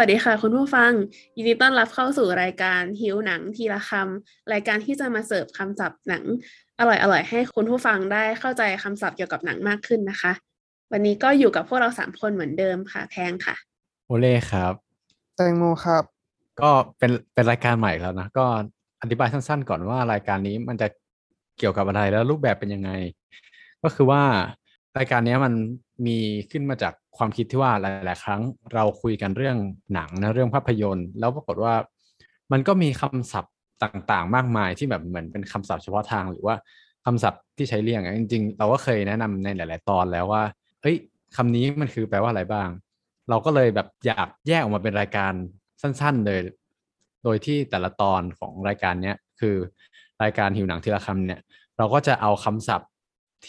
วัสดีค่ะ คุณผู้ฟัง ยินดีต้อนรับเข้าสู่รายการหิวหนังทีละคำรายการที่จะมาเสิร์ฟคำศัพท์หนัง อร่อยๆให้คุณผู้ฟังได้เข้าใจคำศัพท์เกี่ยวกับหนังมากขึ้นนะคะ วันนี้ก็อยู่กับพวกเราสามคนเหมือนเดิมค่ะ แพงค่ะ โอเล่ครับ แตงโมครับ ก็เป็นเป็นรายการใหม่แล้วนะก็อธิบายสั้นๆ ก่อนว่ารายการนี้มันจะเกี่ยวกับอะไรแล้วรูปแบบเป็นยังไง ก็คือว่า รายการนี้มันมีขึ้นมาจากความคิดที่ว่าหลาย ๆ ครั้งเราคุยกันเรื่องหนังนะเรื่องภาพยนตร์ แล้วปรากฏว่ามันก็มีคำศัพท์ต่าง ๆ มากมายที่แบบเหมือนเป็นคำศัพท์เฉพาะทางหรือว่าคำศัพท์ที่ใช้เรียกจริง ๆ เราก็เคยแนะนำในหลาย ๆ ตอนแล้วว่าเฮ้ยคำนี้มันคือแปลว่าอะไรบ้าง เราก็เลยแบบอยากแยกออกมาเป็นรายการสั้น ๆ เลย โดยที่แต่ละตอนของรายการเนี้ยคือรายการหิวหนังทีละคำเนี่ย เราก็จะเอาคำศัพท์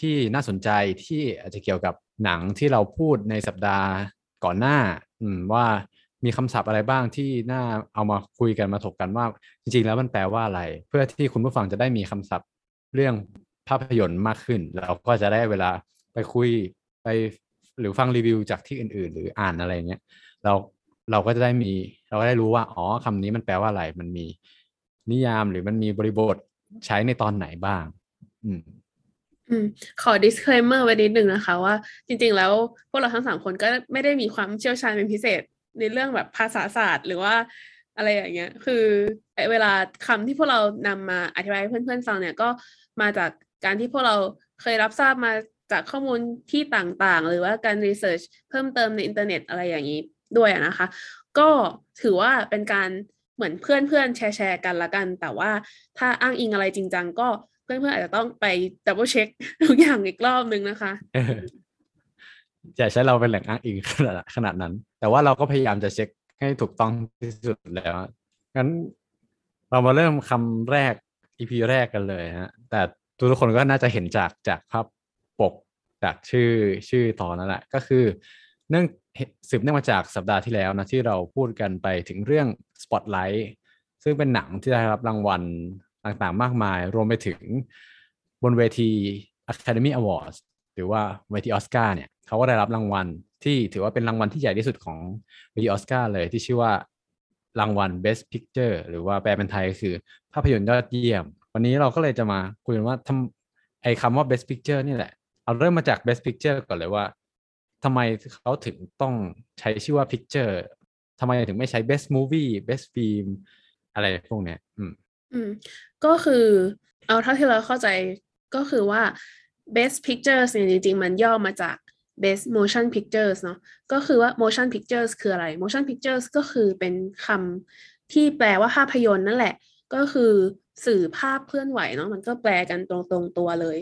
ที่น่าสนใจที่อาจจะเกี่ยวกับหนังที่เราพูดในสัปดาห์ก่อนหน้า อืมว่ามีคำศัพท์อะไรบ้างที่น่าเอามาคุยกันมาถกกันว่า จริง ๆ แล้วมันแปลว่าอะไร เพื่อที่คุณผู้ฟังจะได้มีคำศัพท์เรื่องภาพยนตร์มากขึ้น เราก็จะได้เวลาไปคุยไปหรือฟังรีวิวจากที่อื่น ๆ หรืออ่านอะไรเงี้ยเราเราก็จะได้มีเราก็ได้รู้ว่าอ๋อคำนี้มันแปลว่าอะไร มันมีนิยามหรือมันมีบริบทใช้ในตอนไหนบ้าง อืม อืมขอ disclaimer ไว้นิดหนึ่งนะคะ ว่าจริง ๆ แล้วพวกเราทั้งสามคนก็ไม่ได้มีความเชี่ยวชาญเป็นพิเศษในเรื่องแบบภาษาศาสตร์ หรือว่าอะไรอย่างเงี้ย คือเวลาคำที่พวกเรานำมาอธิบายให้เพื่อนๆฟังเนี่ยก็มาจากการที่พวกเราเคยรับทราบมาจากข้อมูลที่ต่างๆ หรือว่าการรีเสิร์ชเพิ่มเติมในอินเทอร์เน็ตอะไรอย่างนี้ด้วยนะคะ ก็ถือว่าเป็นการเหมือนเพื่อนๆแชร์ๆกันละกัน แต่ว่าถ้าอ้างอิงอะไรจริงจังก็ เพื่อนๆอาจจะต้องไป double check ทุกอย่างอีกรอบนึงนะคะอย่าใช้เราเป็นแหล่งอ้างอิงขนาดขนาดนั้น แต่ว่าเราก็พยายามจะเช็คให้ถูกต้องที่สุดแล้วงั้นเรามาเริ่มคำแรก EP แรกกันเลยฮะ แต่ทุกคนก็น่าจะเห็นจากจากภาพปกจากชื่อชื่อตอนนั่นแหละ ก็คือ เนื่องสืบเนื่องมาจากสัปดาห์ที่แล้วนะที่เราพูดกันไปถึงเรื่อง Spotlight ซึ่งเป็นหนังที่ได้รับรางวัล ต่างๆ มากมาย รวมไปถึงบนเวที Academy Awards หรือว่าเวทีออสการ์เนี่ยเขาก็ได้รับรางวัลที่ถือว่าเป็นรางวัลที่ใหญ่ที่สุดของเวทีออสการ์เลยที่ชื่อว่ารางวัล Best Picture หรือว่าแปลเป็นไทยก็คือ ภาพยนตร์ยอดเยี่ยม วันนี้เราก็เลยจะมาคุยกันว่าทำไอ้คำว่า Best Picture นี่แหละ เอาเริ่มมาจาก Best Picture ก่อนเลยว่าทำไมเขาถึงต้องใช้ชื่อว่า Picture ทำไมถึงไม่ใช้ Best Movie Best Film อะไรพวกเนี้ยอืม อืม ก็คือเอาเท่าที่เราเข้าใจก็คือว่า best pictures เนี่ยจริงๆ มันย่อมาจาก best motion pictures เนาะก็คือว่า motion pictures คืออะไร motion pictures ก็คือเป็นคำที่แปลว่าภาพยนตร์นั่นแหละ ก็คือสื่อภาพเคลื่อนไหวเนาะมันก็แปลกันตรงๆตัวเลย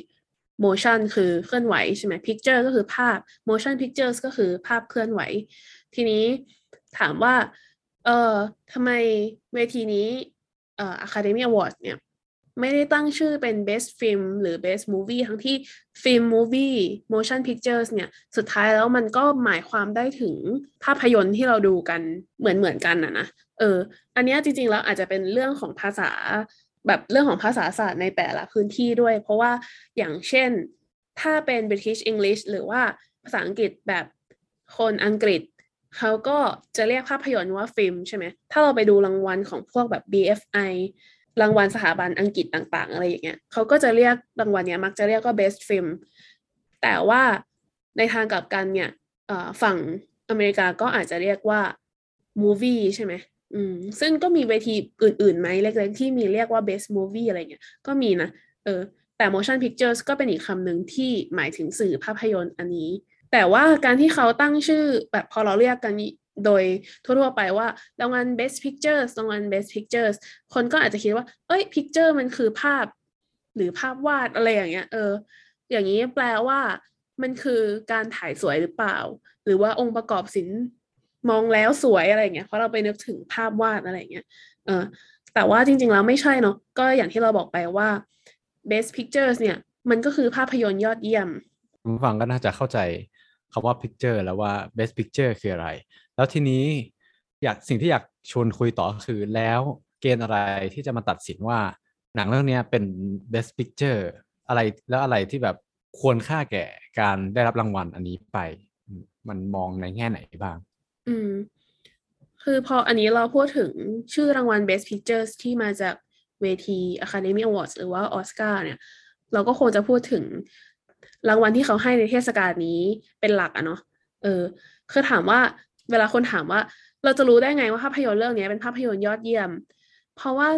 motion คือเคลื่อนไหวใช่ไหม picture ก็คือภาพ motion pictures ก็คือภาพเคลื่อนไหว ทีนี้ถามว่า เออทำไมเวทีนี้ เอ่อ Academy Award เนี่ย ไม่ได้ตั้งชื่อเป็น best film หรือ best movie ทั้งที่ film movie motion pictures เนี่ย สุดท้ายแล้วมันก็หมายความได้ถึงภาพยนตร์ที่เราดูกันเหมือนเหมือนกันนะนะเออ อันนี้จริงๆแล้วอาจจะเป็นเรื่องของภาษาแบบเรื่องของภาษาศาสตร์ในแต่ละพื้นที่ด้วย เพราะว่าอย่างเช่น ถ้าเป็น British English หรือว่าภาษาอังกฤษแบบคนอังกฤษ เขาก็จะเรียกภาพยนตร์ว่าฟิล์มใช่ไหม ถ้าเราไปดูรางวัลของพวกแบบ BFI รางวัลสถาบันอังกฤษต่างๆ อะไรอย่างเงี้ยเขาก็จะเรียกรางวัลเนี้ยมักจะเรียกว่า best film แต่ว่าในทางกลับกันเนี่ยฝั่งอเมริกาก็อาจจะเรียกว่า movie ใช่ไหมอืมซึ่งก็มีเวทีอื่นๆไหมเล็กๆที่มีเรียกว่า best movie อะไรเงี้ยก็มีนะเออแต่ motion pictures ก็เป็นอีกคำหนึ่งที่หมายถึงสื่อภาพยนตร์อันนี้ แต่ว่าการที่เขาตั้งชื่อแบบพอเราเรียกกันโดยทั่วๆไปว่ารางวัล best pictures รางวัล best pictures คนก็อาจจะคิดว่า เอ้ย picture มันคือภาพ หรือภาพวาดอะไรอย่างเงี้ย เออ อย่างนี้แปลว่า มันคือการถ่ายสวยหรือเปล่า หรือว่าองค์ประกอบศิลป์มองแล้วสวยอะไรเงี้ยเพราะเราไปนึกถึงภาพวาดอะไรเงี้ย เออ แต่ว่าจริง ๆ แล้วไม่ใช่เนาะก็อย่างที่เราบอกไปว่า best pictures เนี่ย มันก็คือภาพยนตร์ยอดเยี่ยมฟังก็น่าจะเข้าใจ คำว่า picture แล้วว่า best picture คืออะไร แล้วทีนี้อยากสิ่งที่อยากชวนคุยต่อคือแล้วเกณฑ์อะไรที่จะมาตัดสินว่า หนังเรื่องนี้เป็น best picture อะไรแล้วอะไรที่แบบควรค่าแก่การได้รับรางวัลอันนี้ไป มันมองในแง่ไหนบ้าง อืมคคือพออันนี้เราพูดถึงชื่อรางวัล Best Pictures ที่มาจากเวที Academy Awards หรือว่าออสการ์เนี่ย เราก็คงจะพูดถึง รางวัลที่เขาให้ในเทศกาลนี้เป็นหลักอะเนาะเออ คือถามว่าเวลาคนถามว่า เราจะรู้ได้ไงว่าภาพยนตร์เรื่องนี้เป็นภาพยนตร์ยอดเยี่ยม เพราะว่า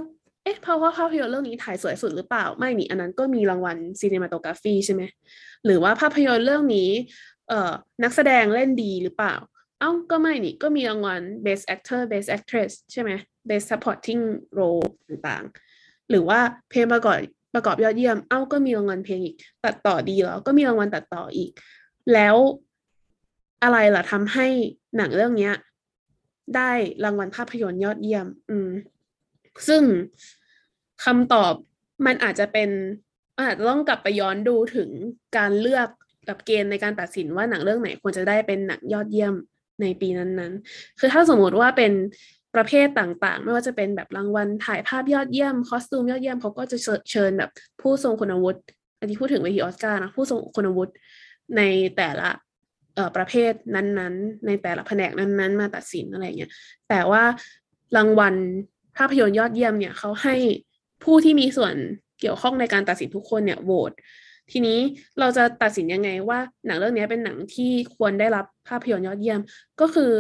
เอ๊ะเพราะว่าภาพยนตร์เรื่องนี้ถ่ายสวยสุดหรือเปล่าไม่นี่อันนั้นก็มีรางวัลซีเนมาโตกราฟีใช่ไหมหรือว่าภาพยนตร์เรื่องนี้เอ่อนักแสดงเล่นดีหรือเปล่า เอ้าก็ไม่นี่ก็มีรางวัล Best Actor Best Actress ใช่ไหม Best Supporting Role ต่างๆ หรือว่าเพลงประกอบ ประกอบยอดเยี่ยม เอ้าก็มีรางวัลเพลงอีก ตัดต่อดีเหรอก็มีรางวัลตัดต่ออีก แล้วอะไรล่ะทำให้หนังเรื่องเนี้ย ได้รางวัลภาพยนตร์ยอดเยี่ยม อืม ซึ่งคำตอบมันอาจจะเป็นอาจจะต้องกลับไปย้อนดูถึงการเลือกกับเกณฑ์ในการตัดสินว่าหนังเรื่องไหนควรจะได้เป็นหนังยอดเยี่ยมในปีนั้นๆ คือถ้าสมมติว่าเป็น ประเภทต่างๆ ไม่ว่าจะเป็นแบบรางวัลถ่ายภาพยอดเยี่ยม คอสตูมยอดเยี่ยมเขาก็จะเชิญแบบผู้ทรงคุณวุฒิอันนี้พูดถึงเวทีออสการ์นะผู้ทรงคุณวุฒิในแต่ละประเภทนั้นๆ ในแต่ละแผนกนั้นๆ มาตัดสินอะไรเงี้ยแต่ว่ารางวัลภาพยนตร์ยอดเยี่ยมเนี่ยเขาให้ผู้ที่มีส่วนเกี่ยวข้องในการตัดสินทุกคนเนี่ยโหวตทีนี้เราจะตัดสินยังไงว่าหนังเรื่องนี้เป็นหนังที่ควรได้รับภาพยนตร์ยอดเยี่ยม ก็คือ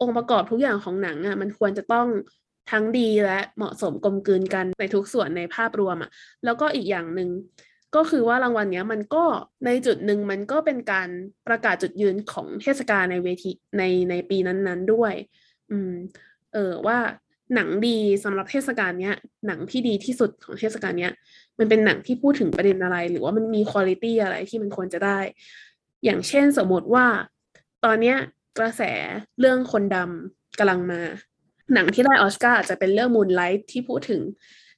องค์ประกอบทุกอย่างของหนังอะมันควรจะต้องทั้งดีและเหมาะสมกลมกลืนกันในทุกส่วนในภาพรวมอะแล้วก็อีกอย่างหนึ่งก็คือว่ารางวัลเนี้ยมันก็ในจุดหนึ่งมันก็เป็นการประกาศจุดยืนของเทศกาลในเวทีในในปีนั้นๆด้วย อืม เออว่าหนังดีสำหรับเทศกาลเนี้ย หนังที่ดีที่สุดของเทศกาลเนี้ย มันเป็นหนังที่พูดถึงประเด็นอะไร หรือว่ามันมีคุณภาพอะไรที่มันควรจะได้ อย่างเช่นสมมติว่า ตอนเนี้ย กระแสเรื่องคนดำกำลังมา หนังที่ได้ออสการ์อาจจะเป็นเรื่อง Moonlight ที่พูดถึง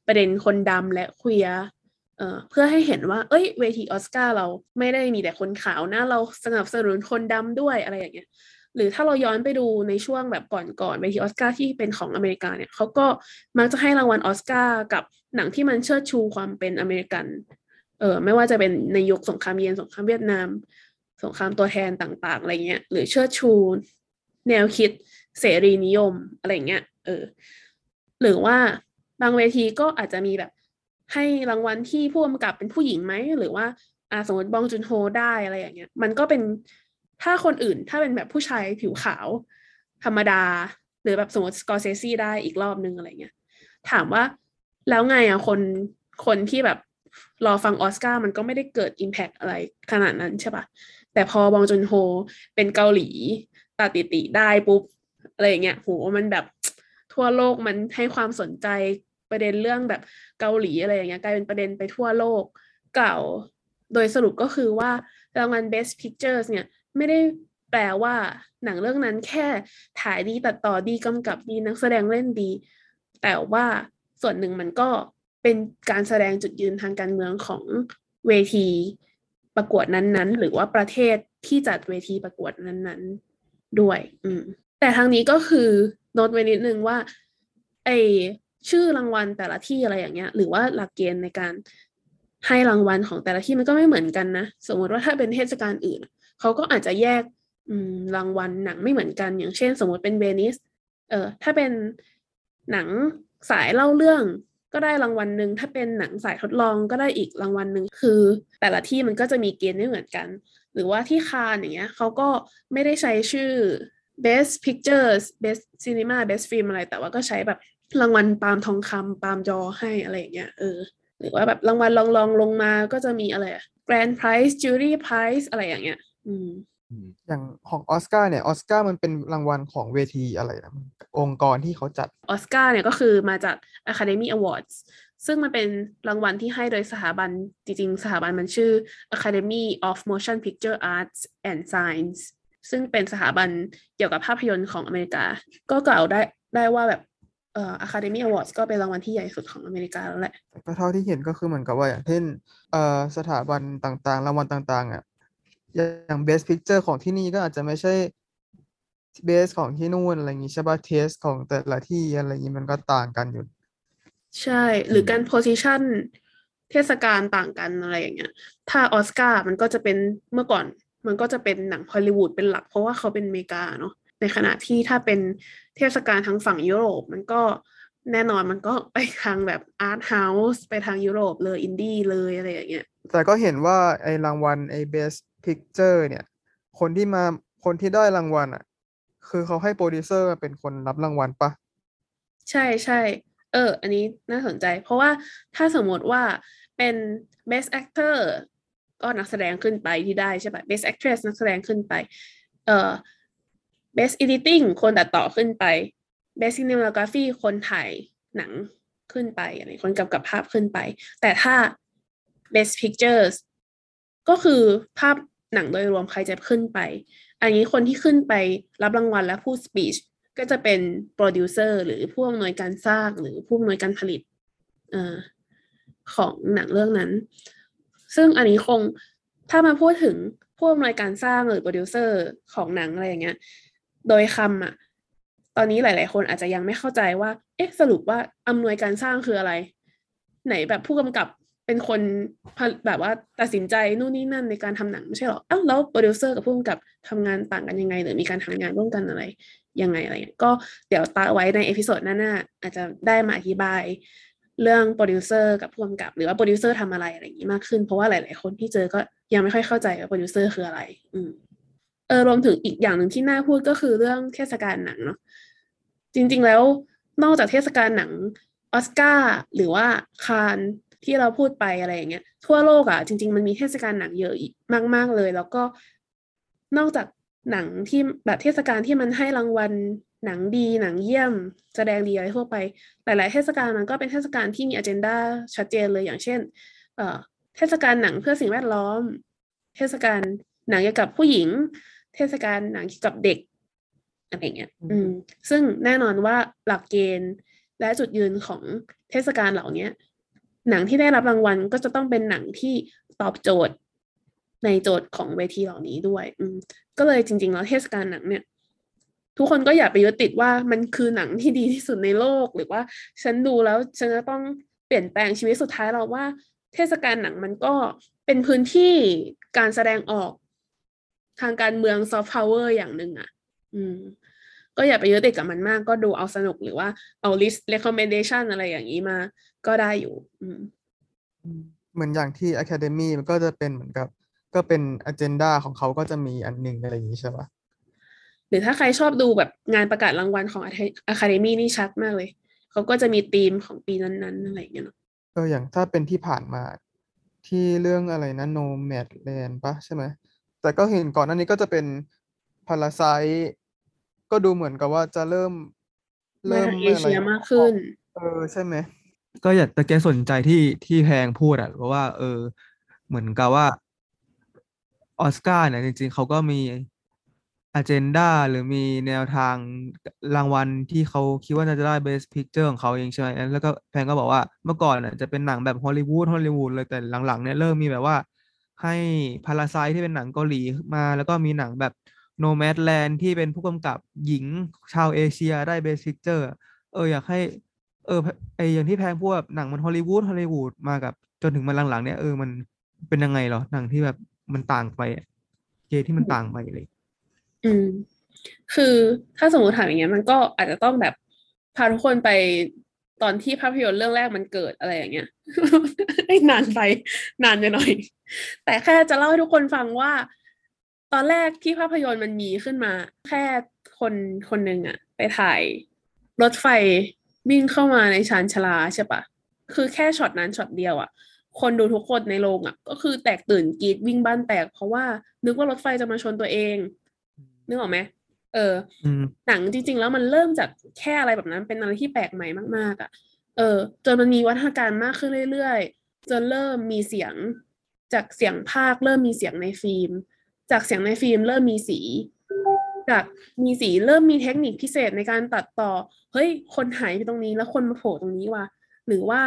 ประเด็นคนดำและ queer เพื่อให้เห็นว่า เอ้ย เวทีออสการ์เราไม่ได้มีแต่คนขาวนะ เราสนับสนุนคนดำด้วยอะไรอย่างเงี้ย หรือถ้าเราย้อนไปดูในช่วงแบบก่อนๆเวทีออสการ์ที่เป็นของอเมริกาเนี่ยเขาก็มักจะให้รางวัลออสการ์กับหนังที่มันเชิดชูความเป็นอเมริกัน เออไม่ว่าจะเป็นในยุคสงครามเย็นสงครามเวียดนาม สงครามตัวแทนต่าง ๆ อะไรเงี้ย หรือเชิดชูแนวคิดเสรีนิยมอะไรเงี้ย เออ หรือว่าบางเวทีก็อาจจะมีแบบ ให้รางวัลที่ผู้กำกับเป็นผู้หญิงไหม หรือว่าอาสมมติบองจุนโฮได้อะไรอย่างเงี้ย มันก็เป็นถ้าคนอื่นถ้าเป็นแบบผู้ชายผิวขาว ธรรมดา หรือแบบสมมติสกอร์เซซี่ได้อีกรอบนึงอะไรเงี้ย ถามว่าแล้วไงอะคนคนที่แบบรอฟังออสการ์มันก็ไม่ได้เกิด Impact อะไรขนาดนั้นใช่ปะ แต่พอบองจุนโฮเป็นเกาหลีตาติติได้ปุ๊บอะไรอย่างเงี้ยโหมันแบบทั่วโลกมันให้ความสนใจประเด็นเรื่องแบบเกาหลีอะไรอย่างเงี้ยกลายเป็นประเด็นไปทั่วโลกเก่า โดยสรุปก็คือว่ารางวัล Best Pictures เนี่ยไม่ได้แปลว่าหนังเรื่องนั้นแค่ถ่ายดีตัดต่อดีกำกับดีนักแสดงเล่นดี แต่ว่าส่วนหนึ่งมันก็เป็นการแสดงจุดยืนทางการเมืองของเวที ประกวดนั้นๆ หรือว่าประเทศที่จัดเวทีประกวดนั้นๆด้วย อืม แต่ทางนี้ก็คือโน้ตไว้นิดนึงว่า ไอชื่อรางวัลแต่ละที่อะไรอย่างเงี้ย หรือว่าหลักเกณฑ์ในการให้รางวัลของแต่ละที่มันก็ไม่เหมือนกันนะสมมติว่าถ้าเป็นเทศกาลอื่นเขาก็อาจจะแยกรางวัลหนังไม่เหมือนกัน อย่างเช่น สมมติเป็นเวนิสเออถ้าเป็นหนังสายเล่าเรื่อง ก็ได้รางวัลหนึ่งถ้าเป็นหนังสายทดลองก็ได้อีกรางวัลหนึ่งคือ แต่ละที่มันก็จะมีเกณฑ์ไม่เหมือนกัน หรือว่าที่คานอย่างเงี้ยเขาก็ไม่ได้ใช้ชื่อ best pictures best cinema best film อะไร แต่ว่าก็ใช้แบบรางวัลปาล์มทองคำปาล์มจอให้อะไรอย่างเงี้ยเออหรือว่าแบบรางวัลลองลองลงมาก็จะมีอะไร grand prize jury prize อะไรอย่างเงี้ย อืม อย่างของออสการ์เนี่ยออสการ์มันเป็นรางวัลของเวทีอะไรนะองค์กรที่เขาจัดออสการ์เนี่ยก็คือมาจาก Academy Awards ซึ่งมันเป็นรางวัลที่ให้โดยสถาบันจริงๆ สถาบันมันชื่อ Academy of Motion Picture Arts and Science ซึ่งเป็นสถาบันเกี่ยวกับภาพยนตร์ของอเมริกา ก็กล่าวได้ได้ว่าแบบเอ่อ Academy Awards ก็เป็นรางวัลที่ใหญ่สุดของอเมริกาแล้วแหละแต่ก็เท่าที่เห็นก็คือเหมือนกับว่าอย่างเช่นเอ่อสถาบันต่างๆ รางวัลต่างๆอะ อย่าง best picture ของที่นี่ก็อาจจะไม่ใช่ best ของที่นู่นอะไรอย่างงี้ใช่ป่ะ taste ของแต่ละที่อะไรอย่างงี้มันก็ต่างกันอยู่ ใช่ หรือการ position เทศกาลต่างกันอะไรอย่างเงี้ย ถ้าออสการ์มันก็จะเป็นเมื่อก่อนมันก็จะเป็นหนังฮอลลีวูดเป็นหลัก เพราะว่าเขาเป็นอเมริกาเนาะ ในขณะที่ถ้าเป็นเทศกาลทางฝั่งยุโรปมันก็แน่นอนมันก็ไปทางแบบ art house ไปทางยุโรปเลยอินดี้เลยอะไรอย่างเงี้ย แต่ก็เห็นว่าไอ้รางวัลไอ้ Best Picture เนี่ย คนที่มาคนที่ได้รางวัลอะ คือเขาให้โปรดิวเซอร์เป็นคนรับรางวัลปะใช่ใช่เออ อันนี้น่าสนใจ เพราะว่าถ้าสมมติว่าเป็น best actor ก็นักแสดงขึ้นไปที่ได้ใช่ปะ best actress นักแสดงขึ้นไป เอ่อ best editing คนตัดต่อขึ้นไป best cinematography คนถ่ายหนังขึ้นไปอะไรคนกำกับภาพขึ้นไป แต่ถ้า best pictures ก็คือภาพ หนังโดยรวมใครจะขึ้นไป อันนี้คนที่ขึ้นไปรับรางวัลและพูด speech ก็จะเป็นโปรดิวเซอร์หรือผู้อำนวยการสร้างหรือผู้อำนวยการผลิตอของหนังเรื่องนั้น ซึ่งอันนี้คงถ้ามาพูดถึงผู้อำนวยการสร้างหรือโปรดิวเซอร์ของหนังอะไรอย่างเงี้ย โดยคำอะตอนนี้หลาย ๆ คนอาจจะยังไม่เข้าใจว่า เอ๊ะสรุปว่าอำนวยการสร้างคืออะไร ไหนแบบผู้กำกับ เป็นคนแบบว่าตัดสินใจนู่นนี่นั่นในการทำหนังไม่ใช่หรออ้าวแล้วโปรดิวเซอร์กับผู้กำกับทำงานต่างกันยังไง หรือมีการทำงานร่วมกันอะไรยังไงอะไรเงี้ยก็เดี๋ยวตาไว้ใน episode หน้าๆอาจจะได้มาอธิบายเรื่องโปรดิวเซอร์กับผู้กำกับ หรือว่าโปรดิวเซอร์ทำอะไรอะไรอย่างนี้มากขึ้น เพราะว่าหลาย ๆ คนที่เจอก็ยังไม่ค่อยเข้าใจว่าโปรดิวเซอร์คืออะไร อืมเออรวมถึงอีกอย่างหนึ่งที่น่าพูดก็คือเรื่องเทศกาลหนังเนาะจริง ๆ แล้วนอกจากเทศกาลหนังออสการ์หรือว่าคาน ที่เราพูดไปอะไรอย่างเงี้ยทั่วโลกอะ่ะจริง ๆ มันมีเทศกาลหนังเยอะอีกมาก ๆ เลย แล้วก็นอกจากหนังที่แบบเทศกาลที่มันให้รางวัลหนังดีหนังเยี่ยม แสดงดีอะไรทั่วไป หลาย ๆ เทศกาลมันก็เป็นเทศกาลที่มีอ g e n d a ชัดเจนเลยอย่างเช่นเอ่อเทศกาลหนังเพื่อสิ่งแวดล้อม เทศกาลหนังเกี่ยวกับผู้หญิง เทศกาลหนังเกี่ยวกับเด็กอะไรเงี้ยอืมซึ่งแน่นอนว่าหลักเกณฑ์และจุดยืนของเทศกาลเหล่านี้ หนังที่ได้รับรางวัลก็จะต้องเป็นหนังที่ตอบโจทย์ในโจทย์ของเวทีเหล่านี้ด้วย อืมก็เลยจริง ๆ แล้วเทศกาลหนังเนี่ย ทุกคนก็อย่าไปยึดติดว่ามันคือหนังที่ดีที่สุดในโลกหรือว่าฉันดูแล้วฉันจะต้องเปลี่ยนแปลงชีวิตสุดท้ายเราว่า เทศกาลหนังมันก็เป็นพื้นที่การแสดงออกทางการเมืองซอฟต์พาวเวอร์อย่างหนึ่งอะ อืม ก็อย่าไปยึดติดกับมันมาก ก็ดูเอาสนุกหรือว่าเอา list recommendation อะไรอย่างนี้มา ก็ได้อยู่อืมเหมือนอย่างที่ Academy มันก็จะเป็นเหมือนกับ ก็เป็น agenda ของเขาก็จะมีอันหนึ่งอะไรอย่างนี้ใช่ปะหรือถ้าใครชอบดูแบบงานประกาศรางวัลของ Academy นี่ชัดมากเลย เขาก็จะมีธีมของปีนั้นๆอะไรอย่างเงี้ยเนาะก็อย่างถ้าเป็นที่ผ่านมาที่เรื่องอะไรนะ Nomadland ปะใช่ไหมแต่ก็เห็นก่อนหน้านี้ก็จะเป็น Parasite ก็ดูเหมือนกับว่าจะเริ่มมาเริ่มทางเอไม่อะไรเชียมากขึ้น เออใช่ไหม ก็อยากแต่แกสนใจที่ที่แพงพูดอะเพราะว่า เออ เหมือนกับว่าออสการ์เนี่ยจริง ๆเขาก็มีอ g e n d a หรือมีแนวทางรางวัลที่เขาคิดว่าน่าจะได้ Best Picture ของเขาเองใช่ไหมแล้วก็แพงก็บอกว่าเมื่อก่อนน่ะจะเป็นหนังแบบฮอลลีวูดฮอลลีวูดเลยแต่หลังๆเนี่ยเริ่มมีแบบว่า ให้พาราไซที่เป็นหนังเกาหลีมา แล้วก็มีหนังแบบ Nomadland ที่เป็นผู้กำกับหญิงชาวเอเชียได้ Best Picture อเอออยากให้ เออไออย่างที่แพงพวกแบบหนังมันฮอลลีวูดฮอลลีวูดมากับจนถึงมาหลังๆเนี่ยเออมันเป็นยังไงเหรอหนังที่แบบมันต่างไปเกที่มันต่างไปเลย อืม คือถ้าสมมติถามอย่างเงี้ยมันก็อาจจะต้องแบบพาทุกคนไปตอนที่ภาพยนตร์เรื่องแรกมันเกิดอะไรอย่างเงี้ยไอ้นานไปนานไปหน่อย แต่แค่จะเล่าให้ทุกคนฟังว่า ตอนแรกที่ภาพยนตร์มันมีขึ้นมา แค่คนคนหนึ่งอะไปถ่าย รถไฟวิ่งเข้ามาในชานชาลาใช่ปะคือแค่ช็อตนั้นช็อตเดียวอะคนดูทุกคนในโรงอะก็คือแตกตื่นกรีดวิ่งบ้านแตก เพราะว่านึกว่ารถไฟจะมาชนตัวเองนึกออกไหมเอออืมหนังจริง ๆ แล้วมันเริ่มจากแค่อะไรแบบนั้นเป็นอะไรที่แปลกใหม่มาก ๆอะ เออ จนมันมีวัฒนาการมากขึ้นเรื่อยๆจนเริ่มมีเสียงจากเสียงภาคเริ่มมีเสียงในฟิล์ม จากเสียงในฟิล์มเริ่มมีสี จากมีสีเริ่มมีเทคนิคพิเศษในการตัดต่อ เฮ้ย คนหายไปตรงนี้แล้วคนมาโผล่ตรงนี้ว่ะหรือว่า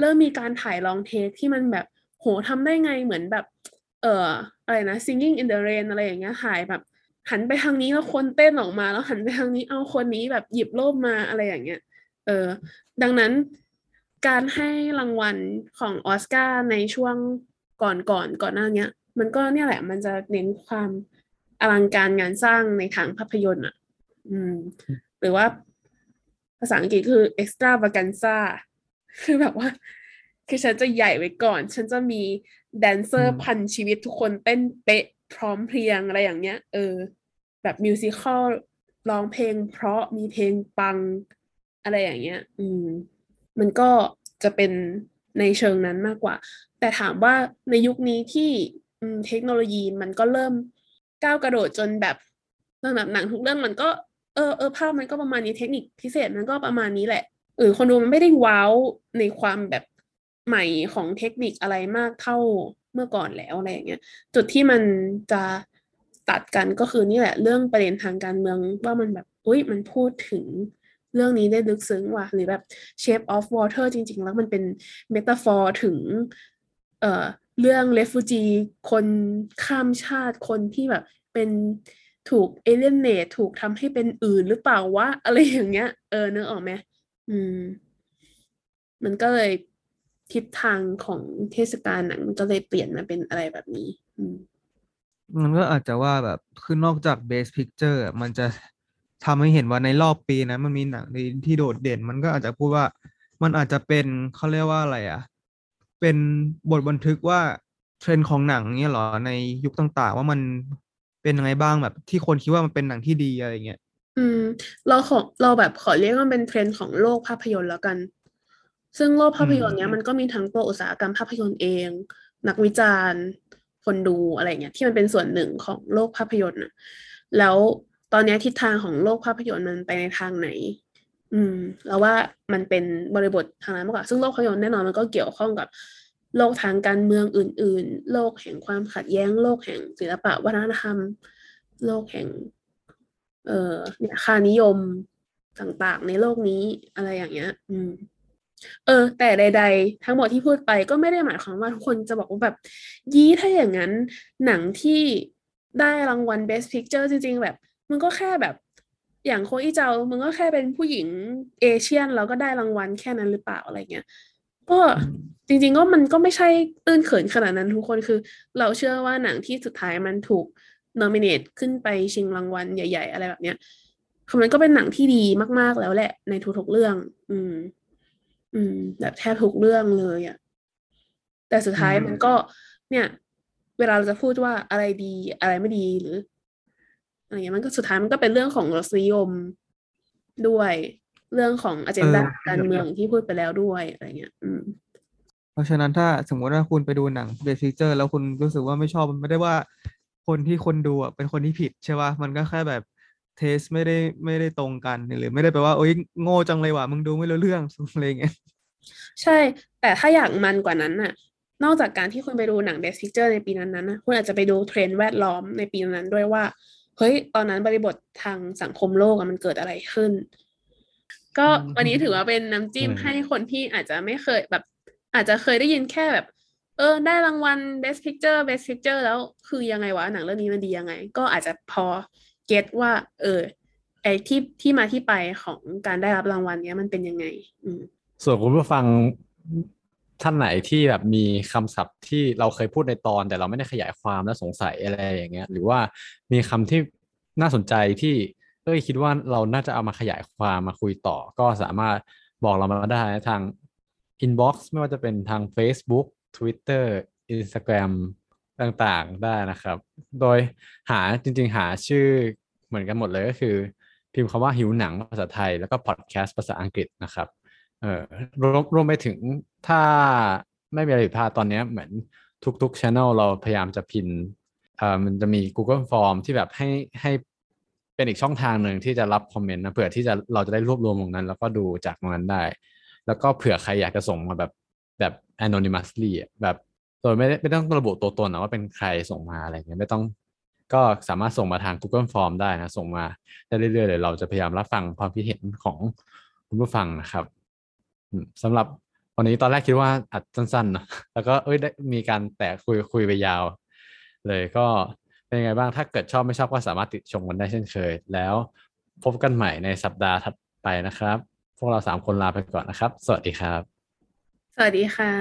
เริ่มมีการถ่ายลองเทคที่มันแบบโหทำได้ไงเหมือนแบบ เอ่ออะไรนะ singing in the rain อะไรอย่างเงี้ยถ่ายแบบ หันไปทางนี้แล้วคนเต้นออกมา แล้วหันไปทางนี้เอาคนนี้แบบหยิบโล่มาอะไรอย่างเงี้ย เออ ดังนั้นการให้รางวัลของออสการ์ในช่วงก่อนก่อนก่อนหน้าเนี้ย มันก็เนี่ยแหละ มันจะเน้นความอลังการงานสร้างในทางภาพยนตร์อะ อืม หรือว่าภาษาอังกฤษคือ extravaganza คือแบบว่า คือฉันจะใหญ่ไว้ก่อน ฉันจะมีแดนเซออืร์มพันชีวิตทุกคนเต้นเป๊ะพร้อมเพรียงอะไรอย่างเงี้ย เออ แบบมิวสิคอลร้องเพลง เพราะมีเพลงปังอะไรอย่างเงี้ย อืม มันก็จะเป็นในเชิงนั้นมากกว่า แต่ถามว่าในยุคนี้ที่อืม เทคโนโลยีมันก็เริ่มก้าวกระโดดจนแบบเรื่องแบบหนังทุกเรื่องมันก็เออเออภาพมันก็ประมาณนี้เทคนิคพิเศษมันก็ประมาณนี้แหละเออคนดูมันไม่ได้ว้าวในความแบบใหม่ของเทคนิคอะไรมากเท่าเมื่อก่อนแล้วอะไรอย่างเงี้ยจุดที่มันจะตัดกันก็คือนี่แหละ เรื่องประเด็นทางการเมืองว่ามันแบบอุ้ยมันพูดถึงเรื่องนี้ได้ลึกซึ้งว่ะหรือแบบ Shape of Water จริง ๆ แล้วมันเป็นเมตาฟอร์ถึงเอ่อ เรื่อง refugee คนข้ามชาติคนที่แบบ เป็นถูก alienate ถูกทำให้เป็นอื่นหรือเปล่าวะอะไรอย่างเงี้ย เออเนึกออกไหมอืม มันก็เลยทิศทางของเทศกาลหนังมันก็เลยเปลี่ยนมาเป็นอะไรแบบนี้ อืมมันก็อาจจะว่าแบบคือนอกจาก Best Picture อะมันจะทำให้เห็นว่าในรอบปีนะ มันมีหนังที่โดดเด่น มันก็อาจจะพูดว่ามันอาจจะเป็นเขาเรียกว่าอะไรอะ เป็นบทบันทึกว่าเทรนด์ของหนังเนี่ยเหรอในยุคต่างๆ ว่ามันเป็นยังไงบ้างแบบ ที่คนคิดว่ามันเป็นหนังที่ดีอะไรเงี้ยอืม เราขอเราแบบขอเรียกว่าเป็นเทรนด์ของโลกภาพยนตร์แล้วกัน ซึ่งโลกภาพยนตร์เนี้ยอืมมันก็มีทั้งตัวอุตสาหกรรมภาพยนตร์เอง นักวิจารณ์ คนดูอะไรเงี้ยที่มันเป็นส่วนหนึ่งของโลกภาพยนตร์น่ะแล้วตอนเนี้ยทิศทางของโลกภาพยนตร์มันไปในทางไหน อืมแล้วว่ามันเป็นบริบททางนั้นมากกว่า ซึ่งโลกภาพยนตร์แน่นอนมันก็เกี่ยวข้องกับโลกทางการเมืองอื่น ๆ โลกแห่งความขัดแย้ง โลกแห่งศิลปะวัฒนธรรม โลกแห่ง เอ่อเนี่ยค่านิยมต่างๆ ในโลกนี้อะไรอย่างเงี้ย อืม เออ แต่ใด ๆ ทั้งหมดที่พูดไปก็ไม่ได้หมายความว่าทุกคนจะบอกว่าแบบ ยี่ถ้าอย่างนั้น หนังที่ได้รางวัล Best Picture จริง ๆ แบบ มันก็แค่แบบ อย่างโคอีเจามันก็แค่เป็นผู้หญิงเอเชียนแล้วก็ได้รางวัลแค่นั้นหรือเปล่าอะไรเงี้ยก็จริงๆก็มันก็ไม่ใช่ตื้นเขินขนาดนั้นทุกคนคือ เราเชื่อว่าหนังที่สุดท้ายมันถูก nominate ขึ้นไปชิงรางวัลใหญ่ ๆ อะไรแบบเนี้ยคือมันก็เป็นหนังที่ดีมากๆแล้วแหละ ในทุกๆเรื่อง อืม อืม แบบแทบทุกเรื่องเลยอะแต่สุดท้ายอืมมันก็เนี่ย เวลาเราจะพูดว่าอะไรดีอะไรไม่ดีหรือ อะไรเงี้ยมันก็สุดท้ายมันก็เป็นเรื่องของรสนิยมด้วย เรื่องของอ g e n d a เออการเมืองที่พูดไปแล้วด้วยอะไรเงี้ย อืม เพราะฉะนั้นถ้าสมมติว่าคุณไปดูหนัง Best Picture แล้วคุณรู้สึกว่าไม่ชอบมันไม่ได้ว่าคนที่คนดูอะเป็นคนที่ผิดใช่ป่ะมันก็แค่แบบเทสไม่ได้ไม่ได้ตรงกันหรือไม่ได้แปลว่าโอ๊ยโง่จังเลยว่ะมึงดูไม่รู้เรื่องอะไรอย่างเงี้ยใช่ แต่ถ้าอยากมันกว่านั้นน่ะ นอกจากการที่คุณไปดูหนัง Best Picture ในปีนั้นๆนะคุณอาจจะไปดูเทรนด์แวดล้อมในปีนั้นๆด้วยว่า เฮ้ย ตอนนั้นบริบททางสังคมโลกมันเกิดอะไรขึ้น ก็วันนี้ถือว่าเป็นน้ำจิ้มอืมให้คนที่อาจจะไม่เคยแบบ อาจจะเคยได้ยินแค่แบบ เออ ได้รางวัล Best Picture Best Picture แล้วคือยังไงวะ หนังเรื่องนี้มันดียังไง ก็อาจจะพอเก็ตว่า เออไอ้ที่ที่มาที่ไปของการได้รับรางวัลเนี้ยมันเป็นยังไง อืมส่วนคุณผู้ฟัง ท่านไหนที่แบบมีคำศัพท์ที่เราเคยพูดในตอน แต่เราไม่ได้ขยายความและสงสัยอะไรอย่างเงี้ย หรือว่ามีคำที่น่าสนใจที่เอ้ยคิดว่าเราน่าจะเอามาขยายความมาคุยต่อ ก็สามารถบอกเรามาได้ทาง inbox ไม่ว่าจะเป็นทาง Facebook Twitter Instagram ต่างๆได้นะครับ โดยหาจริง ๆ หาชื่อเหมือนกันหมดเลยก็คือ พิมพ์คำว่าหิวหนังภาษาไทย แล้วก็พอดแคสต์ภาษาอังกฤษนะครับ เอ่อรวมรวมไปถึงถ้าไม่มีอะไรผิดพลาดตอนนี้เหมือนทุกๆ channel เราพยายามจะพินเอ่อมันจะมี Google Form ที่แบบให้ให้เป็นอีกช่องทางหนึ่งที่จะรับคอมเมนต์นะเผื่อที่จะเราจะได้รวบรวมตรงนั้น แล้วก็ดูจากตรงนั้นได้ แล้วก็เผื่อใครอยากจะส่งมาแบบแบบ anonymously แบบโดยไม่ได้ไม่ต้องระบุตัวตนนะว่าเป็นใครส่งมาอะไรเงี้ยไม่ต้องก็สามารถส่งมาทาง Google Form ได้นะ ส่งมาได้เรื่อยๆเลยเราจะพยายามรับฟังความคิดเห็นของคุณผู้ฟังนะครับ สำหรับวันนี้ตอนแรกคิดว่าอัดสั้นๆเนอะแล้วก็เอ้ยได้มีการแตะคุยคุยไปยาว เลยก็เป็นยังไงบ้างถ้าเกิดชอบไม่ชอบก็สามารถติดชมกันได้เช่นเคย แล้วพบกันใหม่ในสัปดาห์ถัดไปนะครับ พวกเราสามคนลาไปก่อนนะครับ สวัสดีครับ สวัสดีค่ะ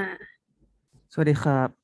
สวัสดีครับ